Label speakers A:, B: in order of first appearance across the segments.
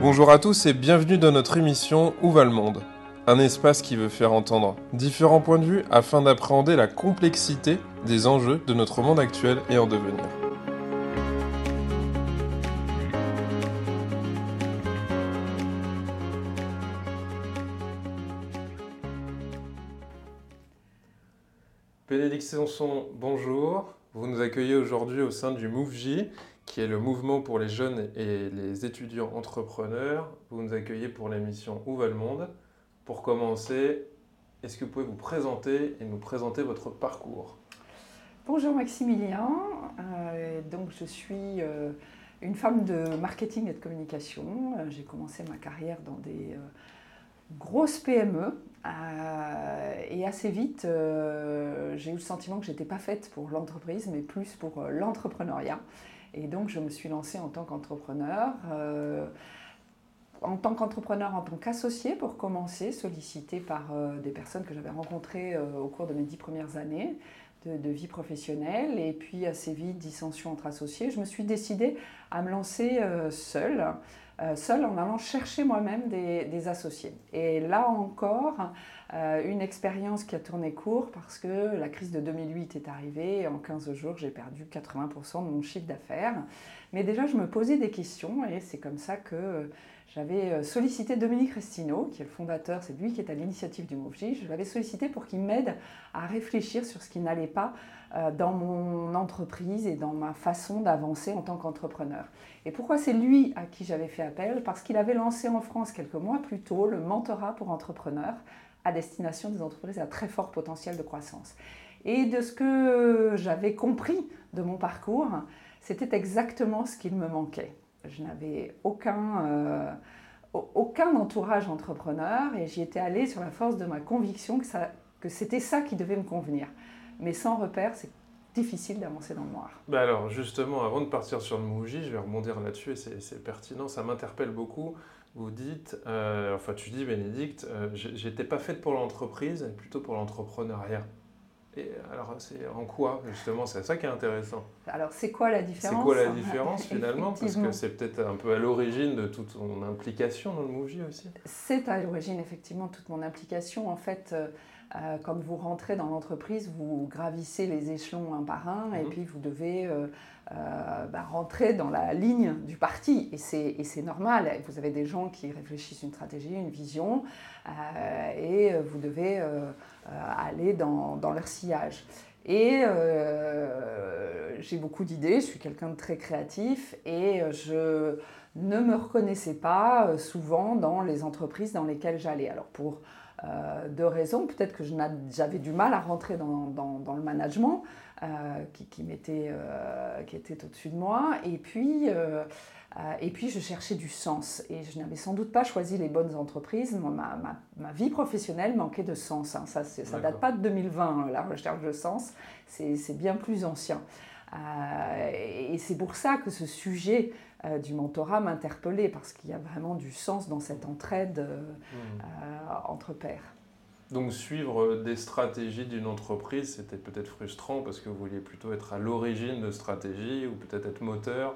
A: Bonjour à tous et bienvenue dans notre émission Où va le monde? Un espace qui veut faire entendre différents points de vue afin d'appréhender la complexité des enjeux de notre monde actuel et en devenir. Bonjour. Vous nous accueillez aujourd'hui au sein du MOVJ, qui est le mouvement pour les jeunes et les étudiants entrepreneurs. Vous nous accueillez pour l'émission Où va le monde? Pour commencer, est-ce que vous pouvez vous présenter et nous présenter votre parcours?
B: Bonjour Maximilien, euh, donc je suis euh, une femme de marketing et de communication. Euh, j'ai commencé ma carrière dans des grosses PME et assez vite j'ai eu le sentiment que j'étais pas faite pour l'entreprise mais plus pour l'entrepreneuriat. Et donc, je me suis lancée en tant qu'entrepreneur. Euh, en tant qu'entrepreneur, en tant qu'associé pour commencer, sollicité par euh, des personnes que j'avais rencontrées euh, au cours de mes dix premières années de, vie professionnelle. Et puis, assez vite, dissension entre associés. Je me suis décidée à me lancer seule. Seule en allant chercher moi-même des, associés. Et là encore, euh, une expérience qui a tourné court parce que la crise de 2008 est arrivée et en 15 jours, j'ai perdu 80% de mon chiffre d'affaires. Mais déjà, je me posais des questions et c'est comme ça que j'avais euh, sollicité Dominique Restino, qui est le fondateur, c'est lui qui est à l'initiative du MOVJ. Je l'avais sollicité pour qu'il m'aide à réfléchir sur ce qui n'allait pas euh, dans mon entreprise et dans ma façon d'avancer en tant qu'entrepreneur. Et pourquoi c'est lui à qui j'avais fait appel? Parce qu'il avait lancé en France quelques mois plus tôt le mentorat pour entrepreneurs à destination des entreprises à très fort potentiel de croissance. Et de ce que j'avais compris de mon parcours, c'était exactement ce qu'il me manquait. Je n'avais aucun, euh, aucun entourage entrepreneur et j'y étais allée sur la force de ma conviction que c'était ça qui devait me convenir. Mais sans repère, c'est difficile d'avancer dans le noir.
A: Bah alors justement, avant de partir sur le Mouji, je vais rebondir là-dessus et c'est pertinent, ça m'interpelle beaucoup vous dites, euh, enfin tu dis Bénédicte, euh, j'étais pas faite pour l'entreprise, plutôt pour l'entrepreneuriat. Et alors, c'est en quoi justement C'est ça qui est intéressant?
B: Alors, c'est quoi la différence?
A: C'est quoi la différence finalement? Parce que c'est peut-être un peu à l'origine de toute mon implication dans le Mouji aussi.
B: C'est à l'origine effectivement toute mon implication. En fait, euh, euh, quand vous rentrez dans l'entreprise, vous gravissez les échelons un par un et mhm. puis vous devez euh, euh, bah, rentrer dans la ligne du parti. Et c'est normal. Vous avez des gens qui réfléchissent une stratégie, une vision et vous devez aller dans, dans, leur sillage. Et j'ai beaucoup d'idées, je suis quelqu'un de très créatif et je ne me reconnaissais pas souvent dans les entreprises dans lesquelles j'allais. Alors pour euh, deux raisons. Peut-être que j'avais du mal à rentrer dans, dans, le management euh, qui, qui, euh, qui, était au-dessus de moi. Et puis, et puis, je cherchais du sens. Et je n'avais sans doute pas choisi les bonnes entreprises. ma, ma, ma, vie professionnelle manquait de sens. Hein. Ça ne date pas de 2020, hein, la recherche de sens. C'est bien plus ancien. Et c'est pour ça que ce sujet euh, du mentorat m'interpellait parce qu'il y a vraiment du sens dans cette entraide euh, mmh. euh, entre pairs.
A: Donc suivre des stratégies d'une entreprise, c'était peut-être frustrant parce que vous vouliez plutôt être à l'origine de stratégies ou peut-être être moteur.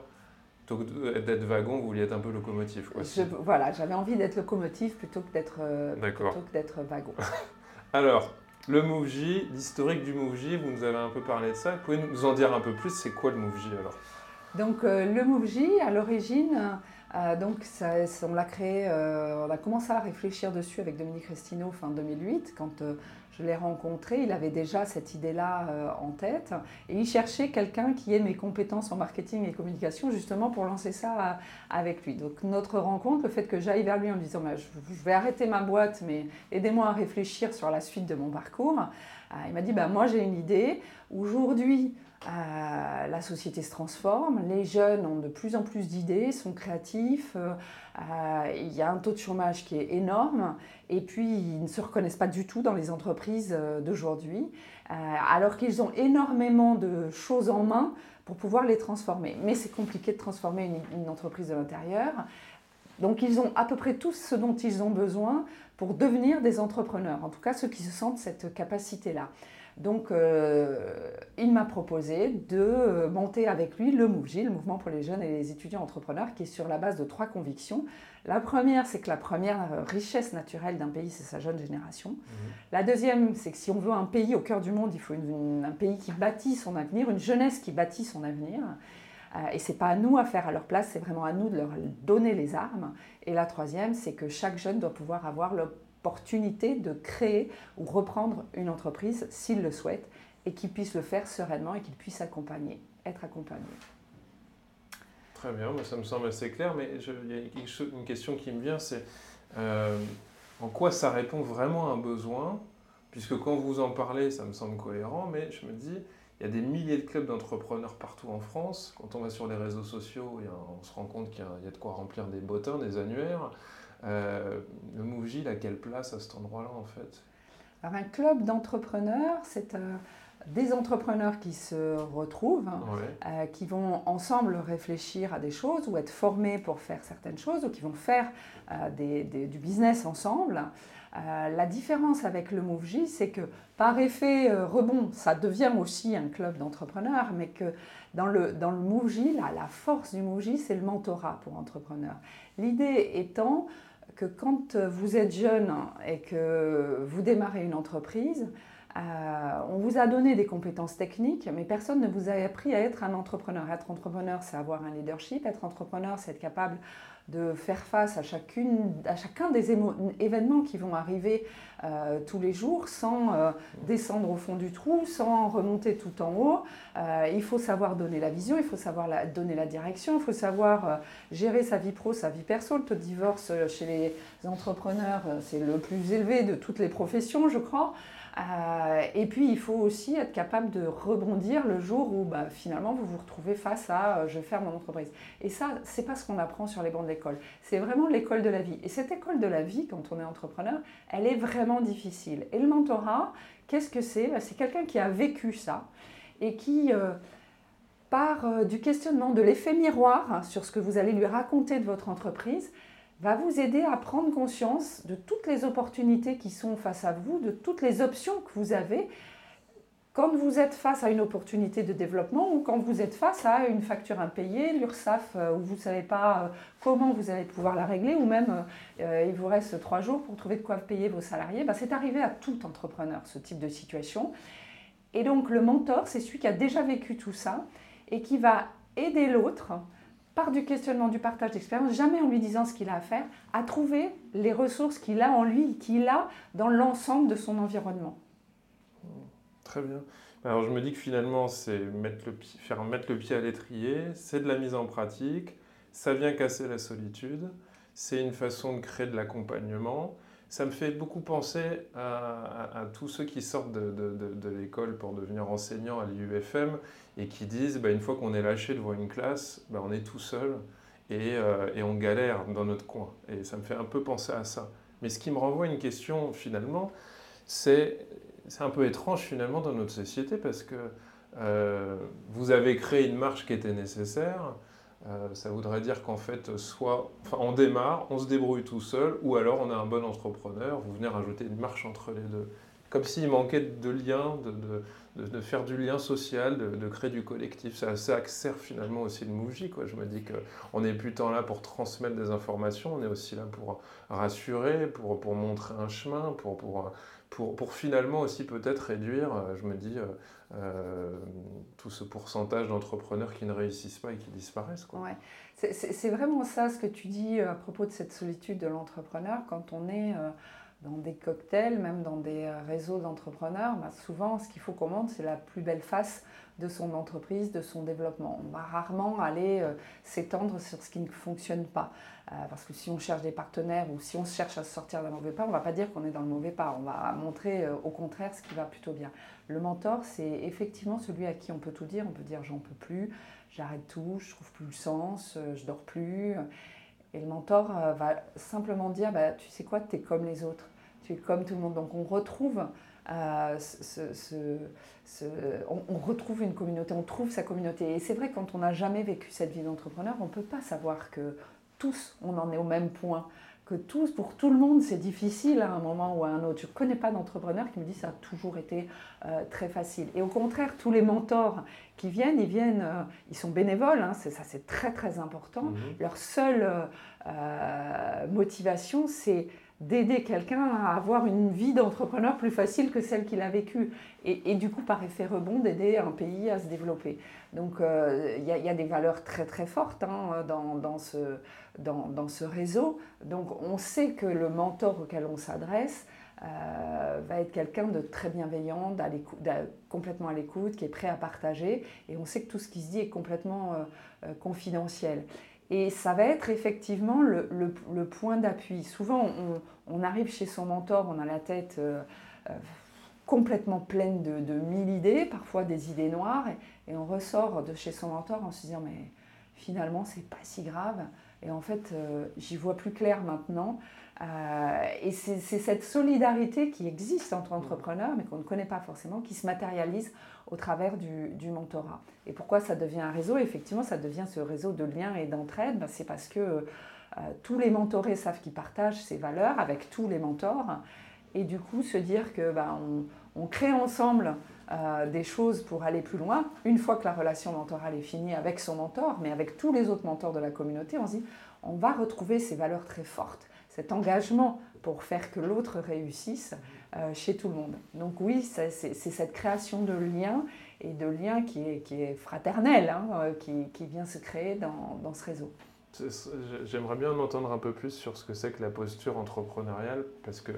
A: Plutôt que d'être wagon, vous vouliez être un peu locomotive. Quoi,
B: voilà, j'avais envie d'être locomotive plutôt que d'être wagon.
A: Alors, le MoveJ, l'historique du MoveJ, vous nous avez un peu parlé de ça. Vous pouvez nous en dire un peu plus C'est quoi le MoveJ alors?
B: Donc euh, le MoveJ, à l'origine, euh, donc on l'a créé, euh, on a commencé à réfléchir dessus avec Dominique Restino fin 2008 quand je l'ai rencontré, il avait déjà cette idée-là en tête et il cherchait quelqu'un qui ait mes compétences en marketing et communication justement pour lancer ça avec lui. Donc notre rencontre, le fait que j'aille vers lui en lui disant bah, je, vais arrêter ma boîte mais aidez-moi à réfléchir sur la suite de mon parcours, il m'a dit bah, moi j'ai une idée, aujourd'hui euh, la société se transforme, les jeunes ont de plus en plus d'idées, sont créatifs, euh, euh, il y a un taux de chômage qui est énorme, et puis ils ne se reconnaissent pas du tout dans les entreprises d'aujourd'hui, alors qu'ils ont énormément de choses en main pour pouvoir les transformer. Mais c'est compliqué de transformer une, une entreprise de l'intérieur. Donc ils ont à peu près tout ce dont ils ont besoin pour devenir des entrepreneurs, en tout cas ceux qui se sentent cette capacité-là. Donc, euh, il m'a proposé de euh, monter avec lui le MOVJ, le Mouvement pour les jeunes et les étudiants entrepreneurs, qui est sur la base de trois convictions. La première, c'est que la première richesse naturelle d'un pays, c'est sa jeune génération. Mmh. La deuxième, c'est que si on veut un pays au cœur du monde, il faut un pays qui bâtit son avenir, une jeunesse qui bâtit son avenir. Euh, et c'est pas à nous à faire à leur place, c'est vraiment à nous de leur donner les armes. Et la troisième, c'est que chaque jeune doit pouvoir avoir l'opportunité de créer ou reprendre une entreprise s'il le souhaite et qu'il puisse le faire sereinement et qu'il puisse accompagner, être accompagné.
A: Très bien, ça me semble assez clair, mais il y a une question qui me vient, c'est euh, en quoi ça répond vraiment à un besoin? Puisque quand vous en parlez, ça me semble cohérent, mais je me dis, il y a des milliers de clubs d'entrepreneurs partout en France. Quand on va sur les réseaux sociaux, on se rend compte qu'il y a de quoi remplir des bottins, des annuaires. Euh, le Mouji, il a quelle place à cet endroit-là en fait?
B: Alors un club d'entrepreneurs, c'est euh, des entrepreneurs qui se retrouvent, euh, qui vont ensemble réfléchir à des choses ou être formés pour faire certaines choses ou qui vont faire du business ensemble. Euh, la différence avec le MoveJ, c'est que par effet euh, rebond, ça devient aussi un club d'entrepreneurs, mais que dans le, dans le MoveJ, la force du MoveJ, c'est le mentorat pour entrepreneurs. L'idée étant que quand vous êtes jeune et que vous démarrez une entreprise, euh, on vous a donné des compétences techniques, mais personne ne vous a appris à être un entrepreneur. Être entrepreneur, c'est avoir un leadership. Être entrepreneur, c'est être capable de faire face à, chacune, à chacun des événements qui vont arriver euh, tous les jours sans euh, descendre au fond du trou, sans remonter tout en haut. Euh, il faut savoir donner la vision, il faut savoir donner la direction, il faut savoir gérer sa vie pro, sa vie perso. Le taux de divorce chez les entrepreneurs, c'est le plus élevé de toutes les professions, je crois. Euh, et puis, il faut aussi être capable de rebondir le jour où bah, finalement vous vous retrouvez face à euh, je ferme mon entreprise. Et ça, c'est pas ce qu'on apprend sur les bancs de l'école. C'est vraiment l'école de la vie. Et cette école de la vie, quand on est entrepreneur, elle est vraiment difficile. Et le mentorat, qu'est-ce que c'est? Bah, C'est quelqu'un qui a vécu ça et qui. Euh, part du questionnement de l'effet miroir sur ce que vous allez lui raconter de votre entreprise, va vous aider à prendre conscience de toutes les opportunités qui sont face à vous, de toutes les options que vous avez quand vous êtes face à une opportunité de développement ou quand vous êtes face à une facture impayée, l'URSSAF, euh, où vous ne savez pas euh, comment vous allez pouvoir la régler, ou même euh, il vous reste trois jours pour trouver de quoi payer vos salariés, bah, c'est arrivé à tout entrepreneur, ce type de situation. Et donc le mentor, c'est celui qui a déjà vécu tout ça et qui va aider l'autre par du questionnement, du partage d'expérience, jamais en lui disant ce qu'il a à faire, à trouver les ressources qu'il a en lui, qu'il a dans l'ensemble de son environnement.
A: Très bien. Alors je me dis que finalement, c'est mettre le faire mettre le pied à l'étrier, c'est de la mise en pratique, ça vient casser la solitude, c'est une façon de créer de l'accompagnement. Ça me fait beaucoup penser à, tous ceux qui sortent de, l'école pour devenir enseignants à l'IUFM et qui disent, bah, une fois qu'on est lâché devant une classe, bah, on est tout seul euh, et, on galère dans notre coin. Et ça me fait un peu penser à ça. Mais ce qui me renvoie à une question finalement, c'est un peu étrange finalement dans notre société parce que euh, vous avez créé une marche qui était nécessaire, euh, ça voudrait dire qu'en fait, soit on démarre, on se débrouille tout seul, ou alors on a un bon entrepreneur, vous venez rajouter une marche entre les deux. Comme s'il manquait de lien, de, faire du lien social, de, créer du collectif. Ça, ça sert finalement aussi le Mouji. Quoi. Je me dis qu'on n'est plus tant là pour transmettre des informations, on est aussi là pour rassurer, pour, montrer un chemin, pour, pour, pour finalement aussi peut-être réduire, euh, je me dis, euh, euh, tout ce pourcentage d'entrepreneurs qui ne réussissent pas et qui disparaissent.
B: Ouais. C'est vraiment ça ce que tu dis à propos de cette solitude de l'entrepreneur quand on est dans des cocktails, même dans des réseaux d'entrepreneurs, bah souvent ce qu'il faut qu'on montre, c'est la plus belle face de son entreprise, de son développement. On va rarement aller euh, s'étendre sur ce qui ne fonctionne pas. Euh, parce que si on cherche des partenaires ou si on cherche à sortir d'un mauvais pas, on ne va pas dire qu'on est dans le mauvais pas. On va montrer euh, au contraire ce qui va plutôt bien. Le mentor, c'est effectivement celui à qui on peut tout dire. On peut dire j'en peux plus, j'arrête tout, je trouve plus le sens, je dors plus. Et le mentor va simplement dire bah, tu sais quoi, tu es comme les autres, comme tout le monde. Donc on retrouve on, retrouve une communauté, on trouve sa communauté. Et c'est vrai, quand on n'a jamais vécu cette vie d'entrepreneur, on ne peut pas savoir que tous, on en est au même point. que tous, pour tout le monde, c'est difficile à un moment ou à un autre. Je ne connais pas d'entrepreneur qui me dit que ça a toujours été euh, très facile. Et au contraire, tous les mentors qui viennent, ils viennent, euh, ils sont bénévoles, hein, c'est ça c'est très très important. Mhm. Leur seule euh, motivation, c'est d'aider quelqu'un à avoir une vie d'entrepreneur plus facile que celle qu'il a vécue. Et, du coup, par effet rebond, d'aider un pays à se développer. Donc, il y, a des valeurs très très fortes hein, dans, dans, ce, dans, dans, ce réseau. Donc, on sait que le mentor auquel on s'adresse, euh, va être quelqu'un de très bienveillant, complètement à l'écoute, qui est prêt à partager. Et on sait que tout ce qui se dit est complètement euh, euh, confidentiel. Et ça va être effectivement le, point d'appui. Souvent, on, arrive chez son mentor, on a la tête complètement pleine de, de, mille idées, parfois des idées noires, et, et, on ressort de chez son mentor en se disant mais finalement c'est pas si grave. Et en fait, j'y vois plus clair maintenant. Euh, et c'est cette solidarité qui existe entre entrepreneurs, mais qu'on ne connaît pas forcément, qui se matérialise au travers du, mentorat. Et pourquoi ça devient un réseau? Effectivement, ça devient ce réseau de liens et d'entraide. Ben, c'est parce que euh, tous les mentorés savent qu'ils partagent ces valeurs avec tous les mentors. Et du coup, se dire que ben, on, crée ensemble euh, des choses pour aller plus loin. Une fois que la relation mentorale est finie avec son mentor, mais avec tous les autres mentors de la communauté, on se dit on va retrouver ces valeurs très fortes cet engagement pour faire que l'autre réussisse euh, chez tout le monde. Donc oui, c'est cette création de liens et de liens qui est, qui est fraternel, hein, euh, qui, qui, vient se créer dans, dans ce réseau.
A: J'aimerais bien entendre un peu plus sur ce que c'est que la posture entrepreneuriale, parce que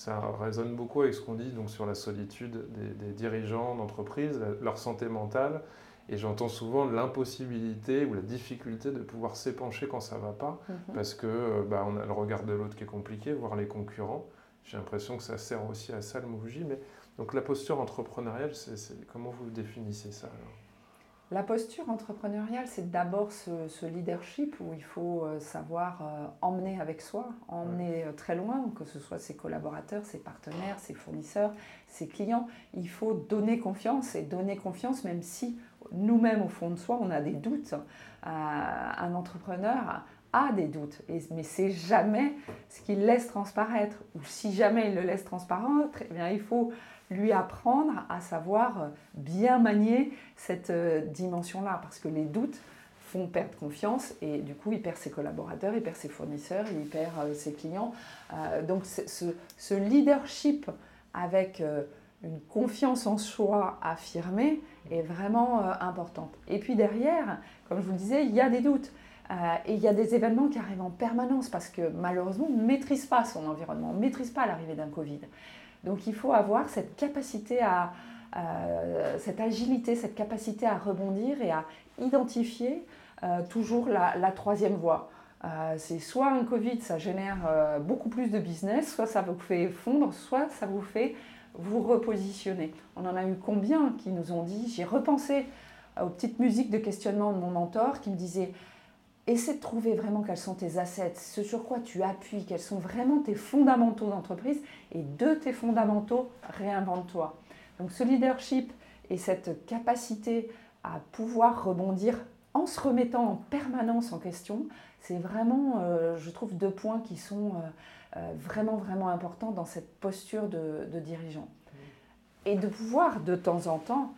A: ça résonne beaucoup avec ce qu'on dit donc, sur la solitude des, des dirigeants d'entreprise, leur santé mentale et j'entends souvent l'impossibilité ou la difficulté de pouvoir s'épancher quand ça ne va pas, mhm. parce que bah, on a le regard de l'autre qui est compliqué, voire les concurrents. J'ai l'impression que ça sert aussi à ça le MoveJ. Mais donc la posture entrepreneuriale, c'est, comment vous définissez ça
B: La posture entrepreneuriale, c'est d'abord ce, leadership où il faut euh, savoir euh, emmener avec soi, emmener très loin, que ce soit ses collaborateurs, ses partenaires, ses fournisseurs, ses clients. Il faut donner confiance et donner confiance même si nous-mêmes, au fond de soi, on a des doutes. Euh, un entrepreneur a des doutes, et, mais c'est jamais ce qu'il laisse transparaître. Ou si jamais il le laisse transparaître, eh bien, il faut lui apprendre à savoir bien manier cette euh, dimension-là, parce que les doutes font perdre confiance et du coup il perd ses collaborateurs, il perd ses fournisseurs, il perd euh, ses clients. donc ce, leadership avec une confiance en soi affirmée est vraiment euh, importante. Et puis derrière, comme je vous le disais, il y a des doutes. Euh, et il y a des événements qui arrivent en permanence parce que malheureusement, on ne maîtrise pas son environnement, on ne maîtrise pas l'arrivée d'un Covid. Donc il faut avoir cette capacité à, euh, cette agilité, cette capacité à rebondir et à identifier toujours la, troisième voie. c'est soit un Covid, ça génère beaucoup plus de business, soit ça vous fait fondre, soit ça vous fait vous repositionner. On en a eu combien qui nous ont dit, j'ai repensé aux petites musiques de questionnement de mon mentor qui me disait, essaie de trouver vraiment quels sont tes assets, ce sur quoi tu appuies, quels sont vraiment tes fondamentaux d'entreprise, et de tes fondamentaux, réinvente-toi. Donc ce leadership et cette capacité à pouvoir rebondir en se remettant en permanence en question, c'est vraiment, euh, je trouve, deux points qui sont... Euh, euh, vraiment, vraiment important dans cette posture de, dirigeant. Et de pouvoir de temps en temps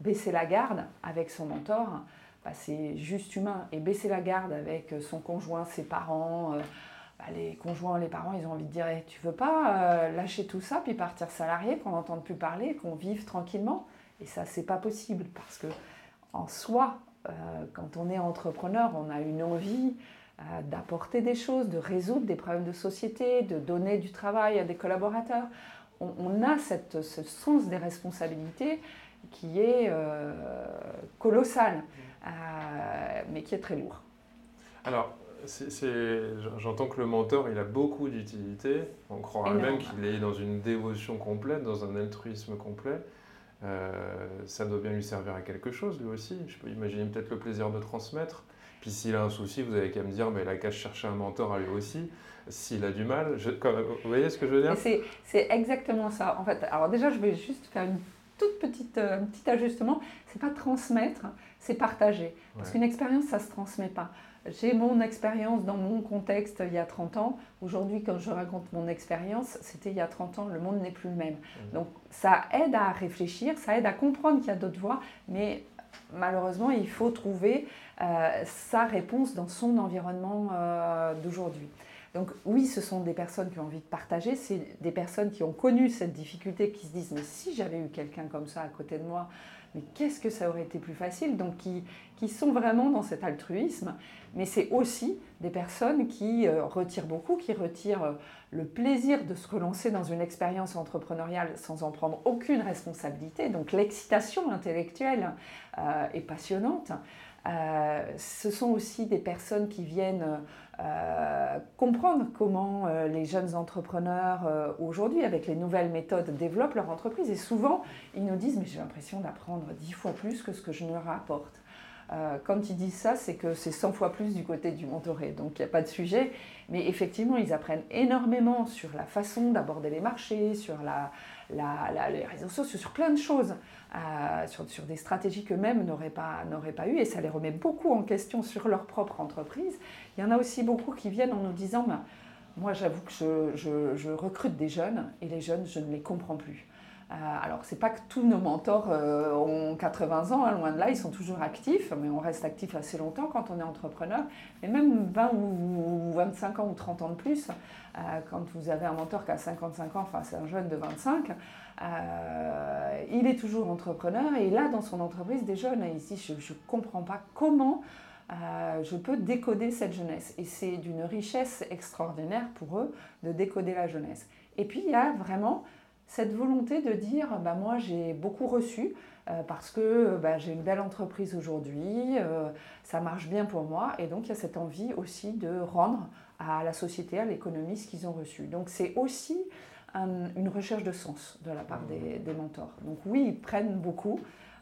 B: baisser la garde avec son mentor, bah, c'est juste humain. Et baisser la garde avec son conjoint, ses parents, euh, bah, les conjoints, les parents, ils ont envie de dire eh, Tu veux pas euh, lâcher tout ça, puis partir salarié, qu'on n'entende plus parler, qu'on vive tranquillement? Et ça, c'est pas possible parce que en soi, quand on est entrepreneur, on a une envie d'apporter des choses, de résoudre des problèmes de société, de donner du travail à des collaborateurs. On, a cette, ce sens des responsabilités qui est euh, colossal, euh, mais qui est très lourd.
A: Alors, j'entends que le mentor, il a beaucoup d'utilité. On croirait même qu'il est dans une dévotion complète, dans un altruisme complet. Euh, ça doit bien lui servir à quelque chose, lui aussi. Je peux imaginer peut-être le plaisir de transmettre. Puis s'il a un souci, vous avez qu'à me dire, mais il a qu'à chercher un mentor à lui aussi. S'il a du mal, je, vous voyez ce que je veux dire?
B: C'est exactement ça. En fait, alors déjà, je vais juste faire une toute petite, euh, un petit ajustement. C'est pas transmettre, c'est partager. Parce qu'une expérience, ça se transmet pas. j'ai mon expérience dans mon contexte il y a 30 ans. Aujourd'hui, quand je raconte mon expérience, c'était il y a 30 ans, le monde n'est plus le même. Mmh. Donc ça aide à réfléchir, ça aide à comprendre qu'il y a d'autres voies, mais malheureusement, il faut trouver euh, sa réponse dans son environnement euh, d'aujourd'hui. Donc oui, ce sont des personnes qui ont envie de partager, c'est des personnes qui ont connu cette difficulté, qui se disent, mais si j'avais eu quelqu'un comme ça à côté de moi, mais qu'est-ce que ça aurait été plus facile Donc, qui, qui sont vraiment dans cet altruisme. Mais c'est aussi des personnes qui euh, retirent beaucoup, qui retirent euh, le plaisir de se relancer dans une expérience entrepreneuriale sans en prendre aucune responsabilité. Donc, l'excitation intellectuelle euh, est passionnante. Ce sont aussi des personnes qui viennent comprendre comment les jeunes entrepreneurs aujourd'hui, avec les nouvelles méthodes, développent leur entreprise. Et souvent, ils nous disent, mais j'ai l'impression d'apprendre dix fois plus que ce que je ne leur apporte. Euh, quand ils disent ça, c'est que c'est 100 fois plus du côté du mentoré, donc il n'y a pas de sujet. Mais effectivement, ils apprennent énormément sur la façon d'aborder les marchés, sur les réseaux sociaux, sur plein de choses, euh, sur, des stratégies qu'eux-mêmes n'auraient pas, pas eues, et ça les remet beaucoup en question sur leur propre entreprise. Il y en a aussi beaucoup qui viennent en nous disant, ben, moi j'avoue que je recrute des jeunes, et les jeunes, je ne les comprends plus. Euh, alors, c'est pas que tous nos mentors euh, ont 80 ans, hein, loin de là, ils sont toujours actifs, mais on reste actif assez longtemps quand on est entrepreneur. Mais même 20 ou 25 ans ou 30 ans de plus, euh, quand vous avez un mentor qui a 55 ans, enfin c'est un jeune de 25, il est toujours entrepreneur et il a dans son entreprise des jeunes et ici je ne comprends pas comment je peux décoder cette jeunesse. Et c'est d'une richesse extraordinaire pour eux de décoder la jeunesse. Et puis il y a vraiment cette volonté de dire bah, moi j'ai beaucoup reçu euh, parce que bah, j'ai une belle entreprise aujourd'hui, euh, ça marche bien pour moi et donc il y a cette envie aussi de rendre à la société, à l'économie ce qu'ils ont reçu. Donc c'est aussi une recherche de sens de la part des, mentors. Donc oui, ils prennent beaucoup.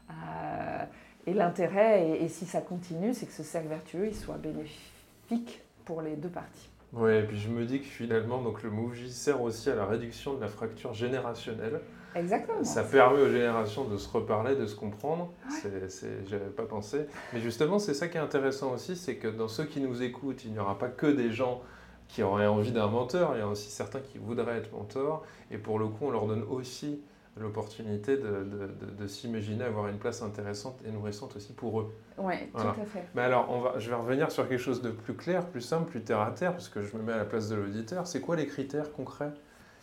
B: Euh, et l'intérêt, et, et, si ça continue, c'est que ce cercle vertueux il soit bénéfique pour les deux parties.
A: Oui, et puis je me dis que finalement, donc le MoveJ sert aussi à la réduction de la fracture générationnelle.
B: Exactement.
A: Ça permet aux générations de se reparler, de se comprendre. Je J'avais pas pensé. Mais justement, c'est ça qui est intéressant aussi, c'est que dans ceux qui nous écoutent, il n'y aura pas que des gens qui auraient envie d'un mentor, il y a aussi certains qui voudraient être mentors. Et pour le coup, on leur donne aussi l'opportunité de, de, de, s'imaginer avoir une place intéressante et nourrissante aussi pour eux.
B: Oui, tout à fait.
A: Mais alors, on va, je vais revenir sur quelque chose de plus clair, plus simple, plus terre à terre, parce que je me mets à la place de l'auditeur. C'est quoi les critères concrets?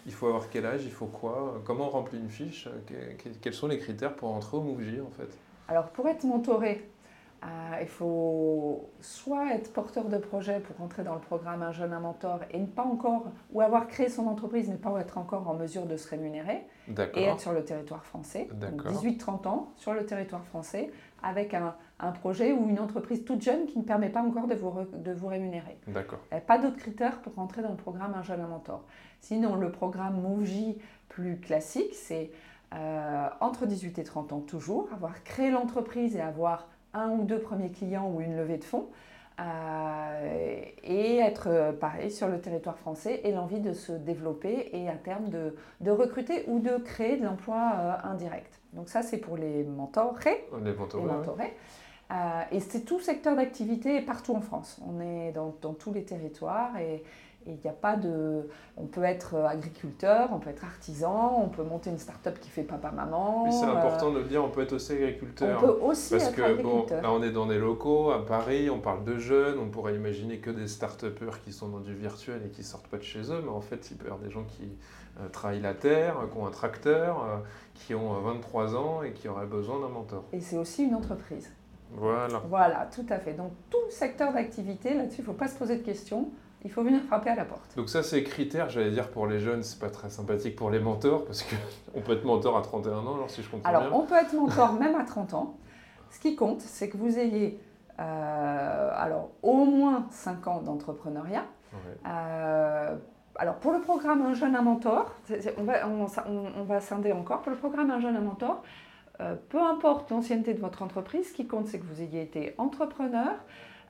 A: Il faut avoir quel âge? Il faut quoi? Comment on remplit une fiche? Quels sont les critères pour entrer au MOVJ en fait?
B: Alors, pour être mentoré, euh, il faut soit être porteur de projet pour rentrer dans le programme Un jeune, un mentor et ne pas encore, ou avoir créé son entreprise, mais pas être encore en mesure de se rémunérer et être sur le territoire français. 18-30 ans sur le territoire français avec un, un, projet ou une entreprise toute jeune qui ne permet pas encore de vous, de vous rémunérer.
A: D'accord.
B: Pas d'autres critères pour rentrer dans le programme Un jeune, un mentor. Sinon, le programme MOVJ plus classique, c'est euh, entre 18 et 30 ans toujours, avoir créé l'entreprise et avoir un ou deux premiers clients ou une levée de fonds. Euh, et être euh, pareil sur le territoire français et l'envie de se développer et à terme de, de recruter ou de créer de l'emploi euh, indirect. Donc ça c'est pour les mentorés.
A: Les mentorés.
B: et c'est tout secteur d'activité partout en France. On est dans, dans tous les territoires et, il n'y a pas de. On peut être agriculteur, on peut être artisan, on peut monter une start-up qui fait papa-maman.
A: Oui, c'est important de le dire, on peut être aussi agriculteur.
B: On peut aussi
A: Parce
B: être
A: que,
B: agriculteur.
A: Bon, là, on est dans des locaux, à Paris, on parle de jeunes, on pourrait imaginer que des start-upers qui sont dans du virtuel et qui sortent pas de chez eux, mais en fait, il peut y avoir des gens qui euh, travaillent la terre, qui ont un tracteur, euh, qui ont 23 ans et qui auraient besoin d'un mentor.
B: Et c'est aussi une entreprise.
A: Voilà.
B: Voilà, tout à fait. Donc, tout secteur d'activité, là-dessus, il ne faut pas se poser de questions il faut venir frapper à la porte.
A: Donc ça, c'est critères, j'allais dire, pour les jeunes, c'est pas très sympathique pour les mentors, parce qu'on peut être mentor à 31 ans, alors si je comprends
B: alors,
A: bien.
B: Alors, on peut être mentor même à 30 ans. Ce qui compte, c'est que vous ayez euh, alors, au moins 5 ans d'entrepreneuriat. Euh, alors, pour le programme Un jeune, un mentor, on va, on, va scinder encore. Pour le programme Un jeune, un mentor, euh, peu importe l'ancienneté de votre entreprise, ce qui compte, c'est que vous ayez été entrepreneur,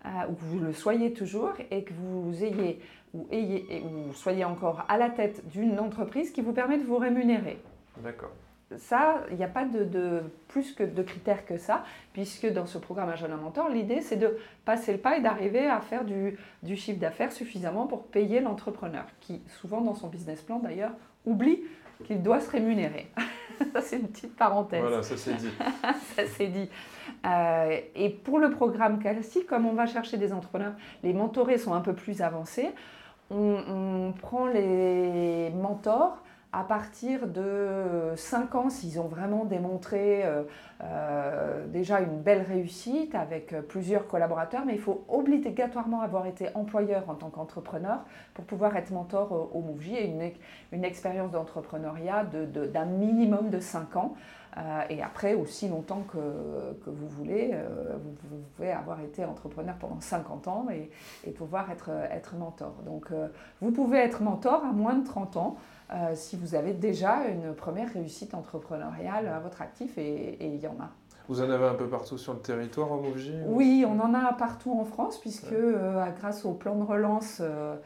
B: ou que vous le soyez toujours et que vous ayez ou, ayez, ou soyez encore à la tête d'une entreprise qui vous permet de vous rémunérer.
A: D'accord.
B: ça, il n'y a pas de, plus que de critères que ça, puisque dans ce programme Un jeune mentor, l'idée c'est de passer le pas et d'arriver à faire du, du chiffre d'affaires suffisamment pour payer l'entrepreneur, qui souvent dans son business plan d'ailleurs oublie qu'il doit se rémunérer. ça c'est une petite parenthèse.
A: Voilà, ça c'est dit.
B: ça c'est dit. Euh, et pour le programme classique, comme on va chercher des entrepreneurs, les mentorés sont un peu plus avancés. on prend les mentors à partir de 5 ans, s'ils ont vraiment démontré euh, euh, déjà une belle réussite avec plusieurs collaborateurs, mais il faut obligatoirement avoir été employeur en tant qu'entrepreneur pour pouvoir être mentor au, au et une, expérience d'entrepreneuriat d'un minimum de 5 ans. Euh, et après, aussi longtemps que, vous voulez, vous, pouvez avoir été entrepreneur pendant 50 ans et, pouvoir être mentor. Donc, vous pouvez être mentor à moins de 30 ans. Euh, si vous avez déjà une première réussite entrepreneuriale à votre actif, et, il y en a.
A: Vous en avez un peu partout sur le territoire en Mouv'J
B: Oui, on en a partout en France, puisque euh, grâce au plan de relance euh,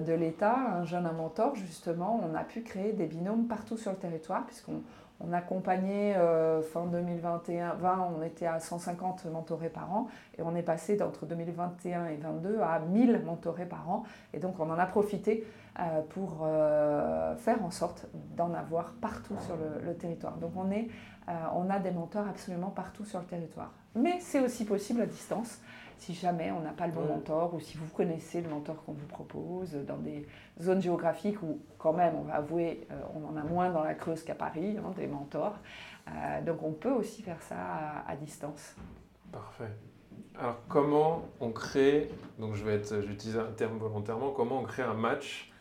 B: de l'État, un jeune mentor, justement, on a pu créer des binômes partout sur le territoire, puisqu'on on accompagnait fin 2021, 20, on était à 150 mentorés par an et on est passé d'entre 2021 et 2022 à 1000 mentorés par an. Et donc on en a profité euh, pour euh, faire en sorte d'en avoir partout sur le, territoire. Donc on, est, euh, on a des mentors absolument partout sur le territoire. Mais c'est aussi possible à distance si jamais on n'a pas le bon mentor ou si vous connaissez le mentor qu'on vous propose dans des zones géographiques où quand même, on va avouer, on en a moins dans la Creuse qu'à Paris, hein, des mentors. donc on peut aussi faire ça à, distance.
A: Parfait. Alors comment on crée, donc je vais j'utilise un terme volontairement, comment on crée un match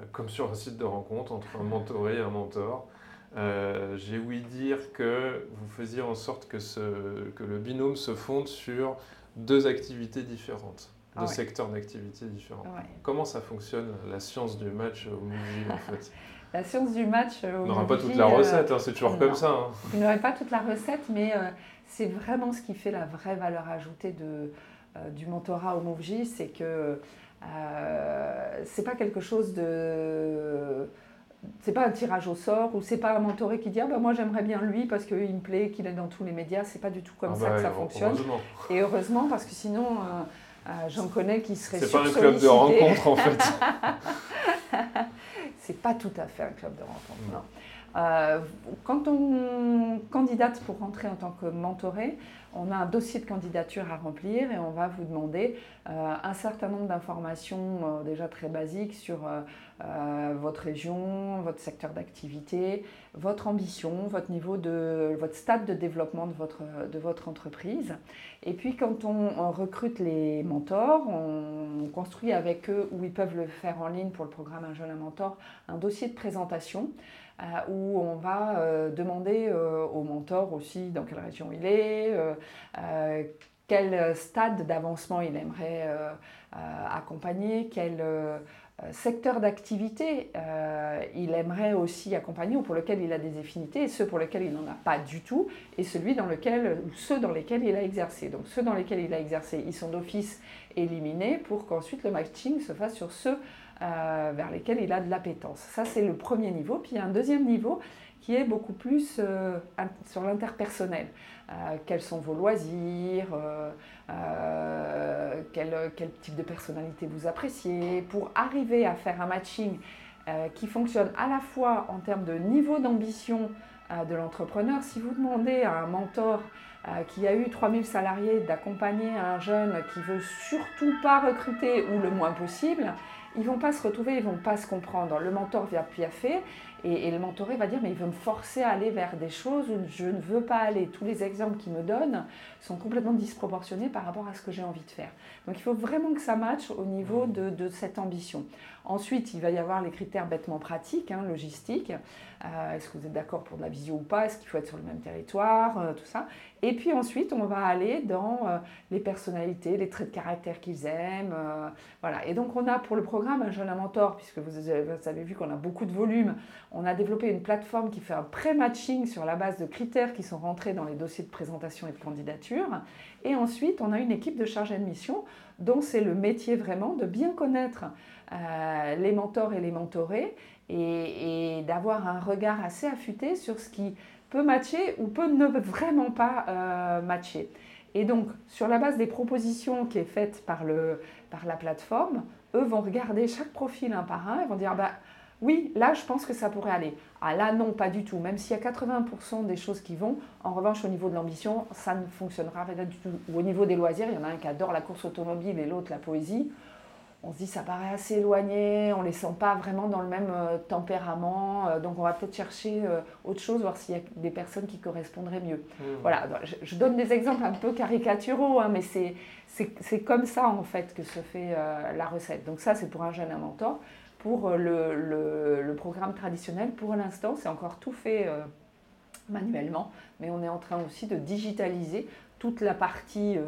A: euh, comme sur un site de rencontre entre un mentoré et un mentor. Euh, j'ai ouï dire que vous faisiez en sorte que, ce, que le binôme se fonde sur deux activités différentes, deux ah secteurs d'activité différents. Comment ça fonctionne, la science du match au Muji en fait?
B: La science du match au
A: On n'aura pas toute la euh, recette, hein, c'est toujours comme ça. Hein.
B: Vous n'aurez pas toute la recette, mais c'est vraiment ce qui fait la vraie valeur ajoutée de, du mentorat au MoveJ, c'est que euh, c'est pas quelque chose de c'est pas un tirage au sort ou c'est pas un mentoré qui dit ah bah moi j'aimerais bien lui parce qu'il me plaît qu'il est dans tous les médias. C'est pas du tout comme ah ça que bah, ça fonctionne. Et heureusement parce que sinon euh, euh, j'en connais qui seraient
A: c'est pas un club de rencontre en fait.
B: C'est pas tout à fait un club de rencontre non. Quand on candidate pour rentrer en tant que mentoré on a un dossier de candidature à remplir et on va vous demander euh, un certain nombre d'informations euh, déjà très basiques sur euh, votre région, votre secteur d'activité, votre ambition, votre niveau de votre stade de développement de votre, entreprise. Et puis quand on, recrute les mentors, on, construit avec eux, ou ils peuvent le faire en ligne pour le programme Un jeune mentor, un dossier de présentation euh, où on va euh, demander euh, au mentor aussi dans quelle région il est, quel stade d'avancement il aimerait accompagner, quel secteur d'activité il aimerait aussi accompagner ou pour lequel il a des affinités et ceux pour lesquels il n'en a pas du tout et celui dans lequel ou ceux dans lesquels il a exercé. Donc ceux dans lesquels il a exercé, ils sont d'office éliminés pour qu'ensuite le matching se fasse sur ceux euh, vers lesquels il a de l'appétence. Ça, c'est le premier niveau. Puis il y a un deuxième niveau qui est beaucoup plus euh, sur l'interpersonnel. Euh, quels sont vos loisirs quel, quel, type de personnalité vous appréciez Pour arriver à faire un matching qui fonctionne à la fois en termes de niveau d'ambition de l'entrepreneur, si vous demandez à un mentor qui a eu 3000 salariés d'accompagner un jeune qui veut surtout pas recruter ou le moins possible, ils vont pas se retrouver, ils vont pas se comprendre. Le mentor vient piaffer et, le mentoré va dire mais il veut me forcer à aller vers des choses où je ne veux pas aller. Tous les exemples qu'il me donne sont complètement disproportionnés par rapport à ce que j'ai envie de faire. Donc il faut vraiment que ça matche au niveau de, de cette ambition. Ensuite, il va y avoir les critères bêtement pratiques, hein, logistiques. Euh, est-ce que vous êtes d'accord pour de la visio ou pas? Est-ce qu'il faut être sur le même territoire? Euh, Tout ça. Et puis ensuite, on va aller dans euh, les personnalités, les traits de caractère qu'ils aiment. voilà. Et donc, on a pour le programme un jeune mentor, puisque vous avez vu qu'on a beaucoup de volume, on a développé une plateforme qui fait un pré-matching sur la base de critères qui sont rentrés dans les dossiers de présentation et de candidature. Et ensuite, on a une équipe de chargés de mission dont c'est le métier vraiment de bien connaître les mentors et les mentorés et, d'avoir un regard assez affûté sur ce qui peut matcher ou peut ne vraiment pas euh, matcher. Et donc, sur la base des propositions qui est faites par, le, par la plateforme, eux vont regarder chaque profil un par un et vont dire bah, oui, là, je pense que ça pourrait aller. Ah là, non, pas du tout. Même s'il y a 80% des choses qui vont, en revanche, au niveau de l'ambition, ça ne fonctionnera pas du tout. Ou au niveau des loisirs, il y en a un qui adore la course automobile et l'autre la poésie on se dit ça paraît assez éloigné, on ne les sent pas vraiment dans le même euh, tempérament, euh, donc on va peut-être chercher euh, autre chose, voir s'il y a des personnes qui correspondraient mieux. Mmh. Voilà, je, donne des exemples un peu caricaturaux, hein, mais c'est comme ça en fait que se fait la recette. Donc ça c'est pour un jeune mentor. Pour le, le, programme traditionnel, pour l'instant, c'est encore tout fait manuellement, mais on est en train aussi de digitaliser toute la partie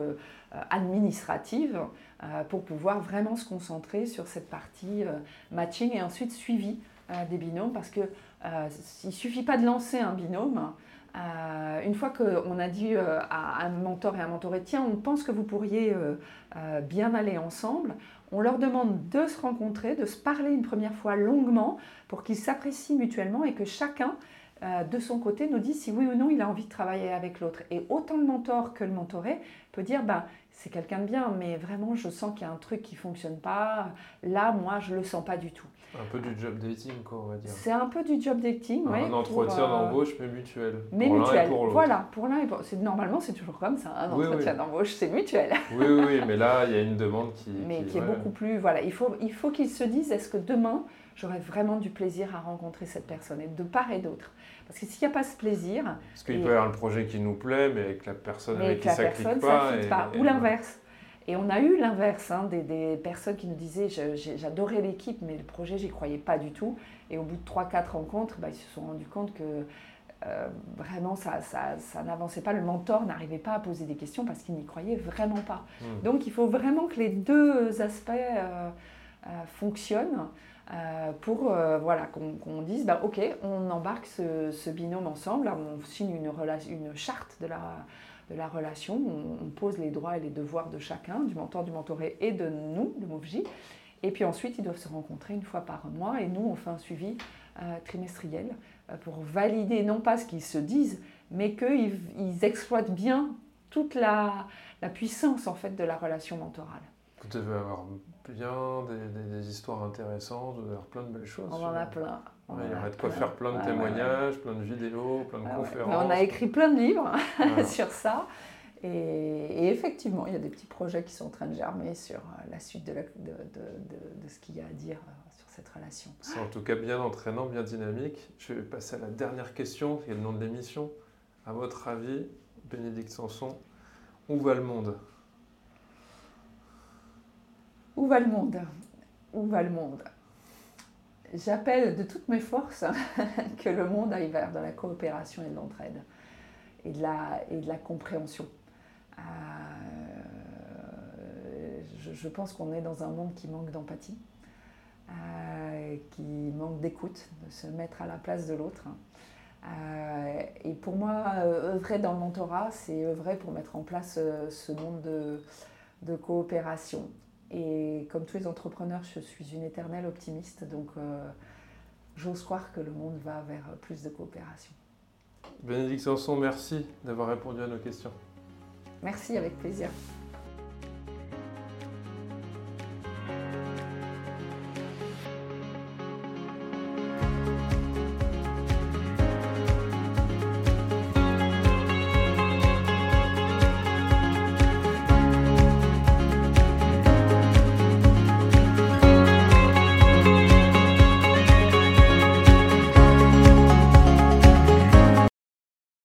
B: administrative euh, pour pouvoir vraiment se concentrer sur cette partie euh, matching et ensuite suivi euh, des binômes parce qu'il ne suffit pas de lancer un binôme. une fois qu'on a dit à un mentor et un mentoré, tiens, on pense que vous pourriez bien aller ensemble, on leur demande de se rencontrer, de se parler une première fois longuement pour qu'ils s'apprécient mutuellement et que chacun de son côté nous dise si oui ou non il a envie de travailler avec l'autre. Et autant le mentor que le mentoré peut dire, bah, c'est quelqu'un de bien, mais vraiment, je sens qu'il y a un truc qui ne fonctionne pas. Là, moi, je ne le sens pas du tout.
A: Un peu du job dating, quoi, on va dire.
B: C'est un peu du job dating, oui.
A: Un entretien euh, d'embauche, mais mutuel.
B: Mais mutuel. voilà, pour l'un et pour Normalement, c'est toujours comme ça. Un entretien d'embauche, c'est mutuel.
A: Oui, oui, mais là, il y a une demande qui.
B: Mais qui, est beaucoup plus. Voilà, il faut, il faut qu'ils se disent est-ce que demain, j'aurai vraiment du plaisir à rencontrer cette personne, et de part et d'autre. Parce que s'il n'y a pas ce plaisir.
A: Parce qu'il peut y avoir le projet qui nous plaît, mais avec la personne avec qui ça ne pas.
B: pas. Ou l'inverse. Et on a eu l'inverse, hein, des, personnes qui nous disaient j'adorais l'équipe, mais le projet, j'y croyais pas du tout. Et au bout de 3-4 rencontres, bah, ils se sont rendus compte que euh, vraiment ça, ça, ça n'avançait pas. Le mentor n'arrivait pas à poser des questions parce qu'il n'y croyait vraiment pas. Hmm. Donc il faut vraiment que les deux aspects euh, euh, fonctionnent. pour voilà, qu'on dise, bah, ok, on embarque ce, ce binôme ensemble, on signe une, une charte de la, de la relation. On, pose les droits et les devoirs de chacun, du mentor, du mentoré et de nous, le MOVJ. Et puis ensuite, ils doivent se rencontrer une fois par mois et nous, on fait un suivi euh, trimestriel euh, pour valider non pas ce qu'ils se disent, mais qu'ils ils exploitent bien toute la, la, puissance en fait de la relation mentorale.
A: Vous devez avoir bien des, histoires intéressantes, vous devez avoir plein de belles choses.
B: On en a plein.
A: Il y aurait de quoi faire plein de témoignages, plein de vidéos, plein de conférences.
B: on a écrit plein de livres sur ça. Et, effectivement, il y a des petits projets qui sont en train de germer sur euh, la suite de, de, de, de ce qu'il y a à dire euh, sur cette relation.
A: C'est en tout cas bien entraînant, bien dynamique. Je vais passer à la dernière question, qui est le nom de l'émission. À votre avis, Bénédicte Sanson, où va le monde?
B: Où va le monde? Où va le monde? J'appelle de toutes mes forces que le monde aille vers de la coopération et de l'entraide et, de la, et de la compréhension. Euh, je, pense qu'on est dans un monde qui manque d'empathie, euh, qui manque d'écoute, de se mettre à la place de l'autre. Euh, et pour moi, œuvrer dans le mentorat, c'est œuvrer pour mettre en place ce monde de, de coopération. Et comme tous les entrepreneurs, je suis une éternelle optimiste, donc euh, j'ose croire que le monde va vers plus de coopération.
A: Bénédicte Sanson, merci d'avoir répondu à nos questions.
B: Merci, avec plaisir.